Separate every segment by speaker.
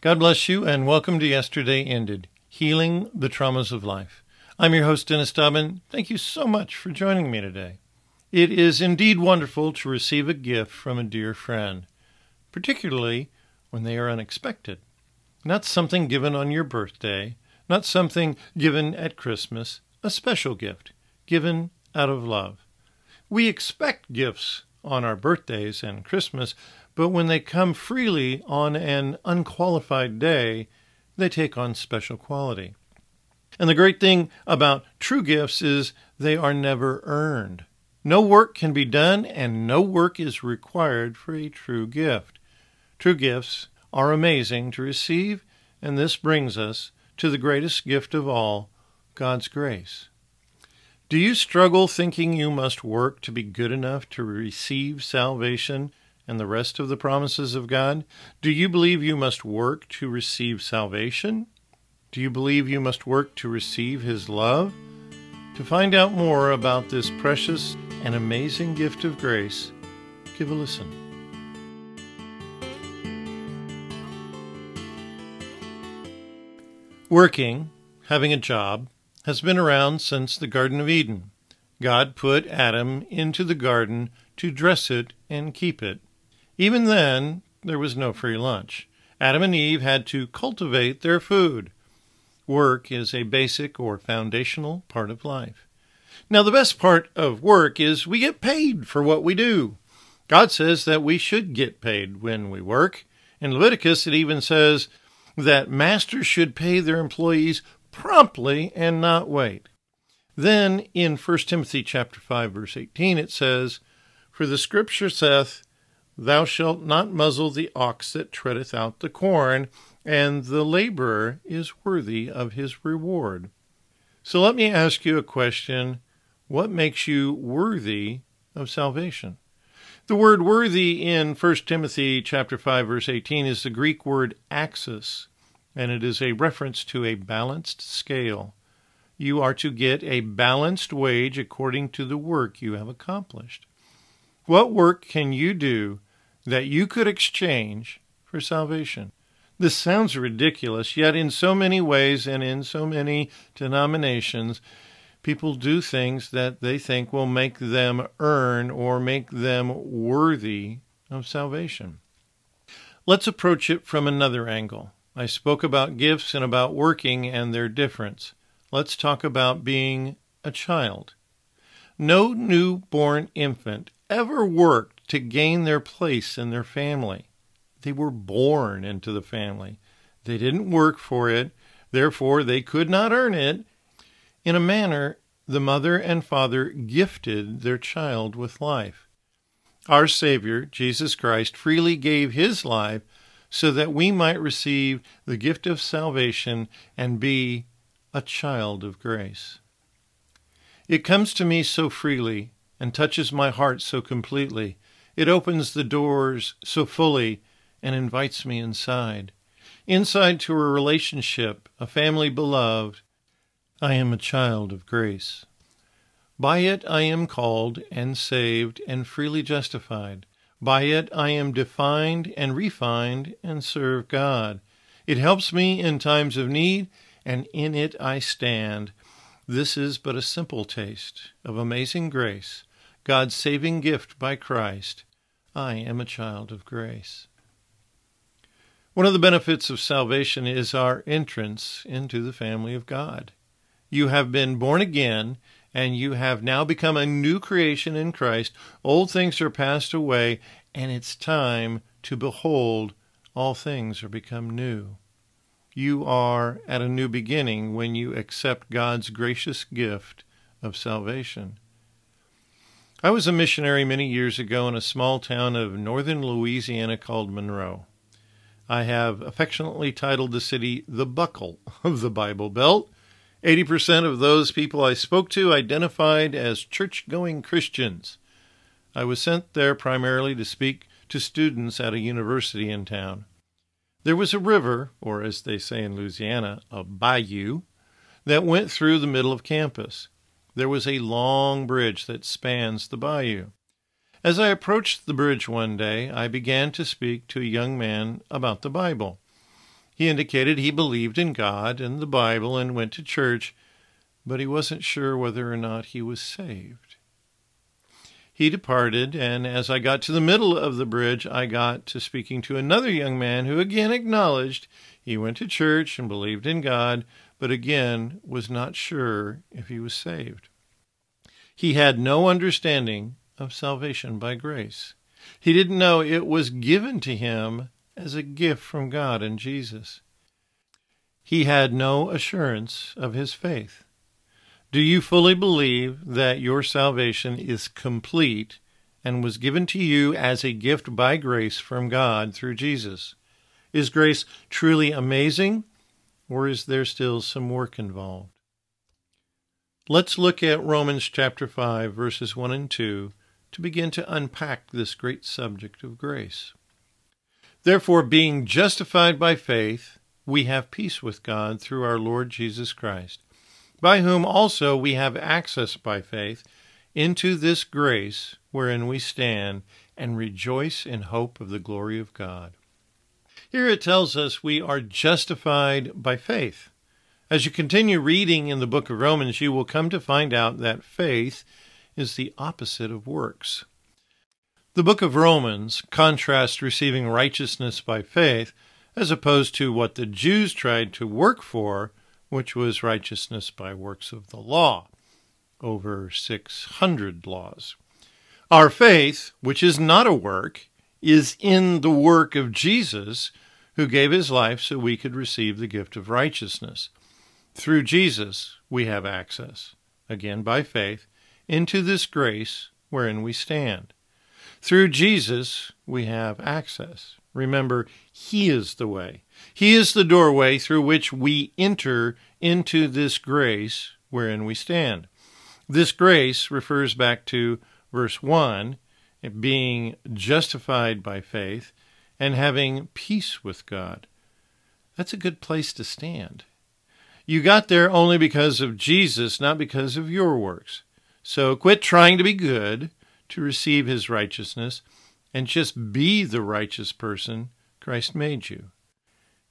Speaker 1: God bless you, and welcome to Yesterday Ended Healing the Traumas of Life. I'm your host, Dennis Dobbin. Thank you so much for joining me today. It is indeed wonderful to receive a gift from a dear friend, particularly when they are unexpected. Not something given on your birthday, not something given at Christmas, a special gift given out of love. We expect gifts on our birthdays and Christmas, but when they come freely on an unqualified day, they take on special quality. And the great thing about true gifts is they are never earned. No work can be done, and no work is required for a true gift. True gifts are amazing to receive, and this brings us to the greatest gift of all God's grace. Do you struggle thinking you must work to be good enough to receive salvation and the rest of the promises of God? Do you believe you must work to receive salvation? Do you believe you must work to receive His love? To find out more about this precious and amazing gift of grace, give a listen. Working, having a job, has been around since the Garden of Eden. God put Adam into the garden to dress it and keep it. Even then, there was no free lunch. Adam and Eve had to cultivate their food. Work is a basic or foundational part of life. Now, the best part of work is we get paid for what we do. God says that we should get paid when we work. In Leviticus, it even says that masters should pay their employees promptly and not wait. Then in 1 Timothy chapter 5 verse 18 it says, "For the scripture saith, Thou shalt not muzzle the ox that treadeth out the corn, and the laborer is worthy of his reward. So let me ask you a question. What makes you worthy of salvation? The word worthy in 1 Timothy chapter 5 verse 18 is the Greek word axios, and it is a reference to a balanced scale. You are to get a balanced wage according to the work you have accomplished. What work can you do that you could exchange for salvation. This sounds ridiculous, yet in so many ways and in so many denominations, people do things that they think will make them earn or make them worthy of salvation. Let's approach it from another angle. I spoke about gifts and about working and their difference. Let's talk about being a child. No newborn infant ever worked to gain their place in their family. They were born into the family. They didn't work for it, therefore, they could not earn it. In a manner, the mother and father gifted their child with life. Our Savior, Jesus Christ, freely gave his life so that we might receive the gift of salvation and be a child of grace. It comes to me so freely and touches my heart so completely it opens the doors so fully and invites me inside. Inside to a relationship, a family beloved. I am a child of grace. By it I am called and saved and freely justified. By it I am defined and refined and serve God. It helps me in times of need, and in it I stand. This is but a simple taste of amazing grace, God's saving gift by Christ. I am a child of grace. One of the benefits of salvation is our entrance into the family of God. You have been born again, and you have now become a new creation in Christ. Old things are passed away, and it's time to behold all things are become new. You are at a new beginning when you accept God's gracious gift of salvation. I was a missionary many years ago in a small town of northern Louisiana called Monroe. I have affectionately titled the city the Buckle of the Bible Belt. 80% of those people I spoke to identified as church going Christians. I was sent there primarily to speak to students at a university in town. There was a river, or as they say in Louisiana, a bayou, that went through the middle of campus there was a long bridge that spans the bayou. As I approached the bridge one day, I began to speak to a young man about the Bible. He indicated he believed in God and the Bible and went to church, but he wasn't sure whether or not he was saved. He departed, and as I got to the middle of the bridge, I got to speaking to another young man who again acknowledged he went to church and believed in God, but again was not sure if he was saved. He had no understanding of salvation by grace. He didn't know it was given to him as a gift from God and Jesus. He had no assurance of his faith. Do you fully believe that your salvation is complete and was given to you as a gift by grace from God through Jesus? Is grace truly amazing, or is there still some work involved? Let's look at Romans chapter 5, verses 1 and 2 to begin to unpack this great subject of grace. Therefore, being justified by faith, we have peace with God through our Lord Jesus Christ by whom also we have access by faith into this grace wherein we stand and rejoice in hope of the glory of God. Here it tells us we are justified by faith. As you continue reading in the book of Romans, you will come to find out that faith is the opposite of works. The book of Romans contrasts receiving righteousness by faith as opposed to what the Jews tried to work for which was righteousness by works of the law, over 600 laws. Our faith, which is not a work, is in the work of Jesus, who gave his life so we could receive the gift of righteousness. Through Jesus, we have access, again by faith, into this grace wherein we stand. Through Jesus, we have access. Remember, He is the way. He is the doorway through which we enter into this grace wherein we stand. This grace refers back to verse 1, being justified by faith and having peace with God. That's a good place to stand. You got there only because of Jesus, not because of your works. So quit trying to be good to receive his righteousness and just be the righteous person Christ made you.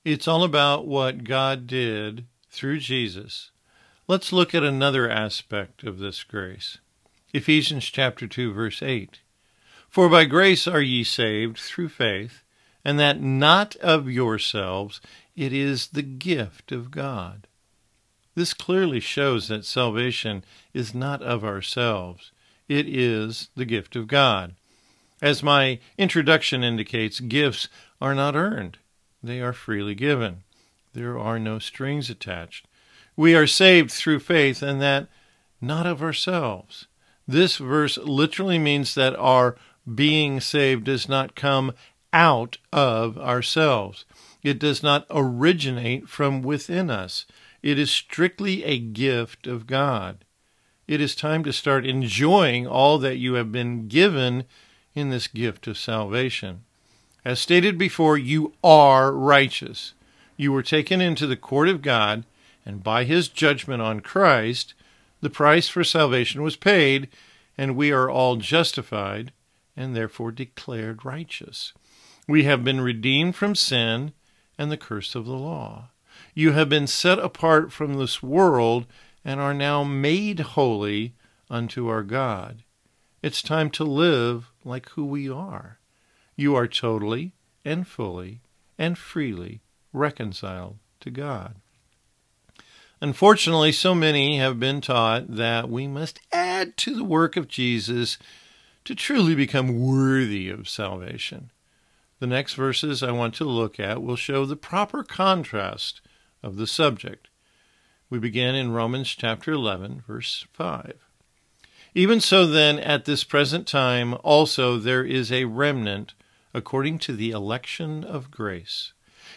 Speaker 1: It's all about what God did through Jesus. Let's look at another aspect of this grace. Ephesians chapter 2 verse 8. For by grace are ye saved through faith, and that not of yourselves, it is the gift of God. This clearly shows that salvation is not of ourselves. It is the gift of God. As my introduction indicates, gifts are not earned, they are freely given. There are no strings attached. We are saved through faith, and that not of ourselves. This verse literally means that our being saved does not come out of ourselves. It does not originate from within us. It is strictly a gift of God. It is time to start enjoying all that you have been given in this gift of salvation. As stated before, you are righteous. You were taken into the court of God, and by his judgment on Christ, the price for salvation was paid, and we are all justified and therefore declared righteous. We have been redeemed from sin and the curse of the law. You have been set apart from this world and are now made holy unto our God. It's time to live like who we are. You are totally and fully and freely reconciled to God. Unfortunately, so many have been taught that we must add to the work of Jesus to truly become worthy of salvation. The next verses I want to look at will show the proper contrast of the subject. We begin in Romans chapter 11, verse 5. Even so, then, at this present time also there is a remnant according to the election of grace.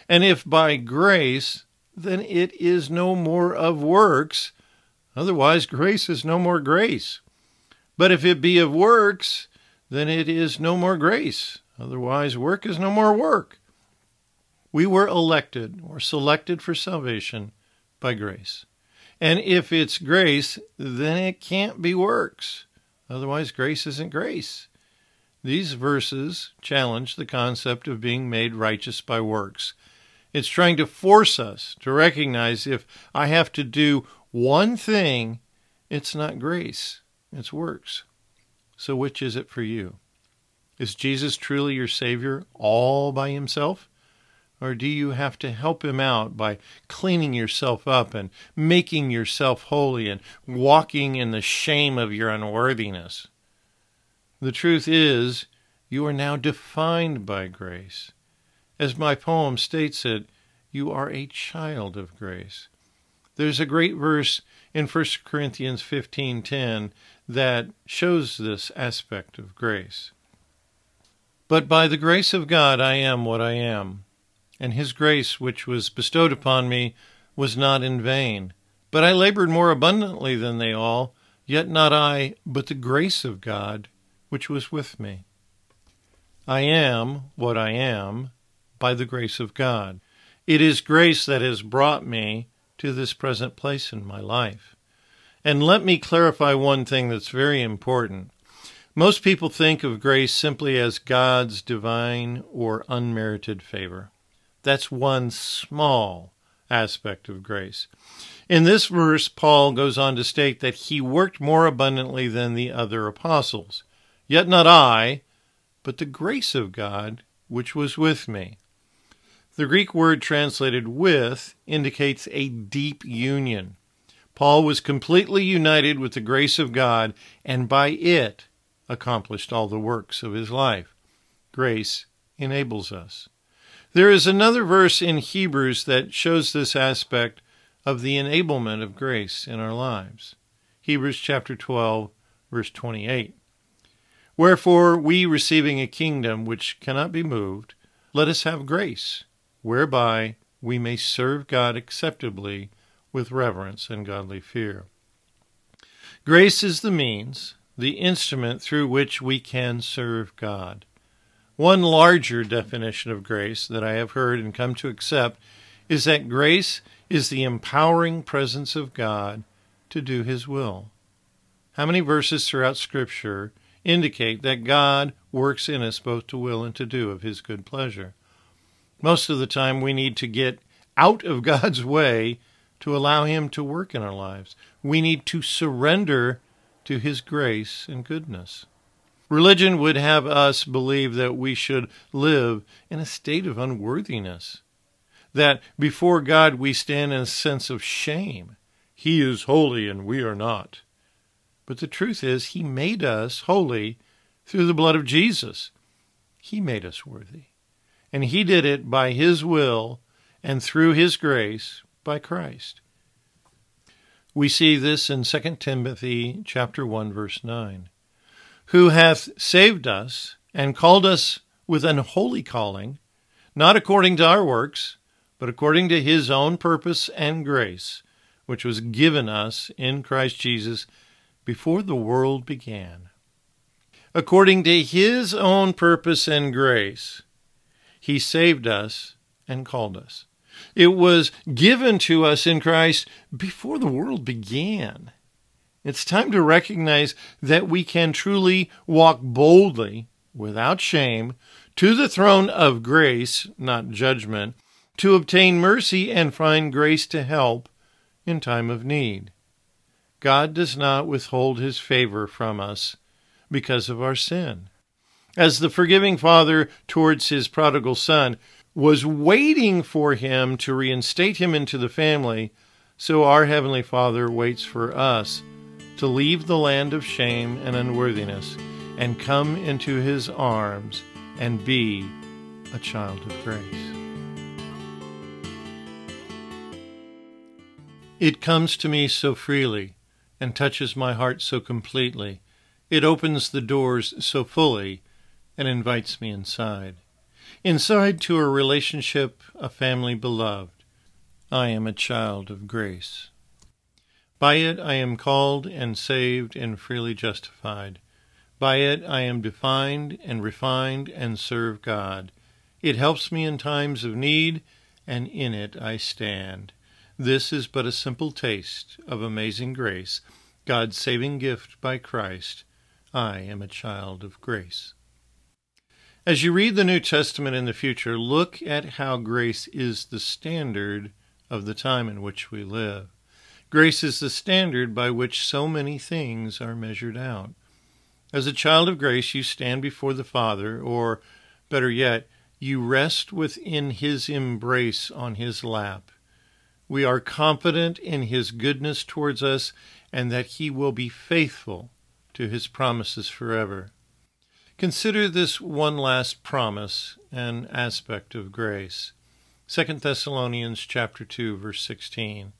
Speaker 1: And if by grace, then it is no more of works, otherwise grace is no more grace. But if it be of works, then it is no more grace, otherwise work is no more work. We were elected or selected for salvation by grace. And if it's grace, then it can't be works. Otherwise, grace isn't grace. These verses challenge the concept of being made righteous by works, It's trying to force us to recognize if I have to do one thing, it's not grace, it's works. So, which is it for you? Is Jesus truly your Savior all by himself? Or do you have to help him out by cleaning yourself up and making yourself holy and walking in the shame of your unworthiness? The truth is, you are now defined by grace. As my poem states it, you are a child of grace. There's a great verse in 1 Corinthians 15:10 that shows this aspect of grace. But by the grace of God I am what I am and his grace which was bestowed upon me was not in vain. But I labored more abundantly than they all, yet not I, but the grace of God which was with me. I am what I am by the grace of God. It is grace that has brought me to this present place in my life. And let me clarify one thing that's very important. Most people think of grace simply as God's divine or unmerited favor. That's one small aspect of grace. In this verse, Paul goes on to state that he worked more abundantly than the other apostles. Yet not I, but the grace of God which was with me. The Greek word translated with indicates a deep union. Paul was completely united with the grace of God and by it accomplished all the works of his life. Grace enables us. There is another verse in Hebrews that shows this aspect of the enablement of grace in our lives. Hebrews chapter 12, verse 28. Wherefore, we receiving a kingdom which cannot be moved, let us have grace, whereby we may serve God acceptably with reverence and godly fear. Grace is the means, the instrument through which we can serve God. One larger definition of grace that I have heard and come to accept is that grace is the empowering presence of God to do His will. How many verses throughout Scripture indicate that God works in us both to will and to do of His good pleasure? Most of the time, we need to get out of God's way to allow Him to work in our lives. We need to surrender to His grace and goodness. Religion would have us believe that we should live in a state of unworthiness, that before God we stand in a sense of shame. He is holy and we are not. But the truth is, He made us holy through the blood of Jesus. He made us worthy. And He did it by His will and through His grace by Christ. We see this in 2 Timothy chapter 1 verse 9 who hath saved us and called us with an holy calling, not according to our works, but according to his own purpose and grace, which was given us in Christ Jesus before the world began. According to his own purpose and grace, he saved us and called us. It was given to us in Christ before the world began. It's time to recognize that we can truly walk boldly, without shame, to the throne of grace, not judgment, to obtain mercy and find grace to help in time of need. God does not withhold his favor from us because of our sin. As the forgiving father towards his prodigal son was waiting for him to reinstate him into the family, so our Heavenly Father waits for us to leave the land of shame and unworthiness and come into his arms and be a child of grace. It comes to me so freely and touches my heart so completely. It opens the doors so fully and invites me inside. Inside to a relationship, a family beloved. I am a child of grace. By it I am called and saved and freely justified. By it I am defined and refined and serve God. It helps me in times of need, and in it I stand. This is but a simple taste of amazing grace, God's saving gift by Christ. I am a child of grace. As you read the New Testament in the future, look at how grace is the standard of the time in which we live. Grace is the standard by which so many things are measured out. As a child of grace, you stand before the Father, or better yet, you rest within His embrace on His lap. We are confident in His goodness towards us and that He will be faithful to His promises forever. Consider this one last promise and aspect of grace. 2 Thessalonians chapter 2 verse 16.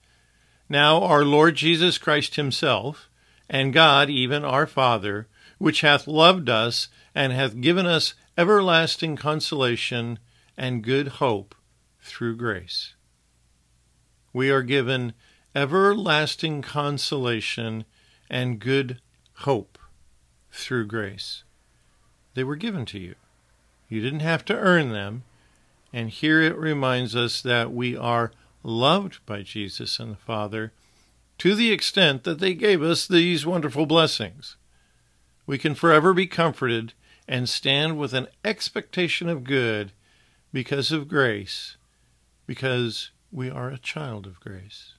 Speaker 1: Now our Lord Jesus Christ himself and God even our Father which hath loved us and hath given us everlasting consolation and good hope through grace. We are given everlasting consolation and good hope through grace. They were given to you. You didn't have to earn them. And here it reminds us that we are loved by Jesus and the Father to the extent that they gave us these wonderful blessings. We can forever be comforted and stand with an expectation of good because of grace, because we are a child of grace.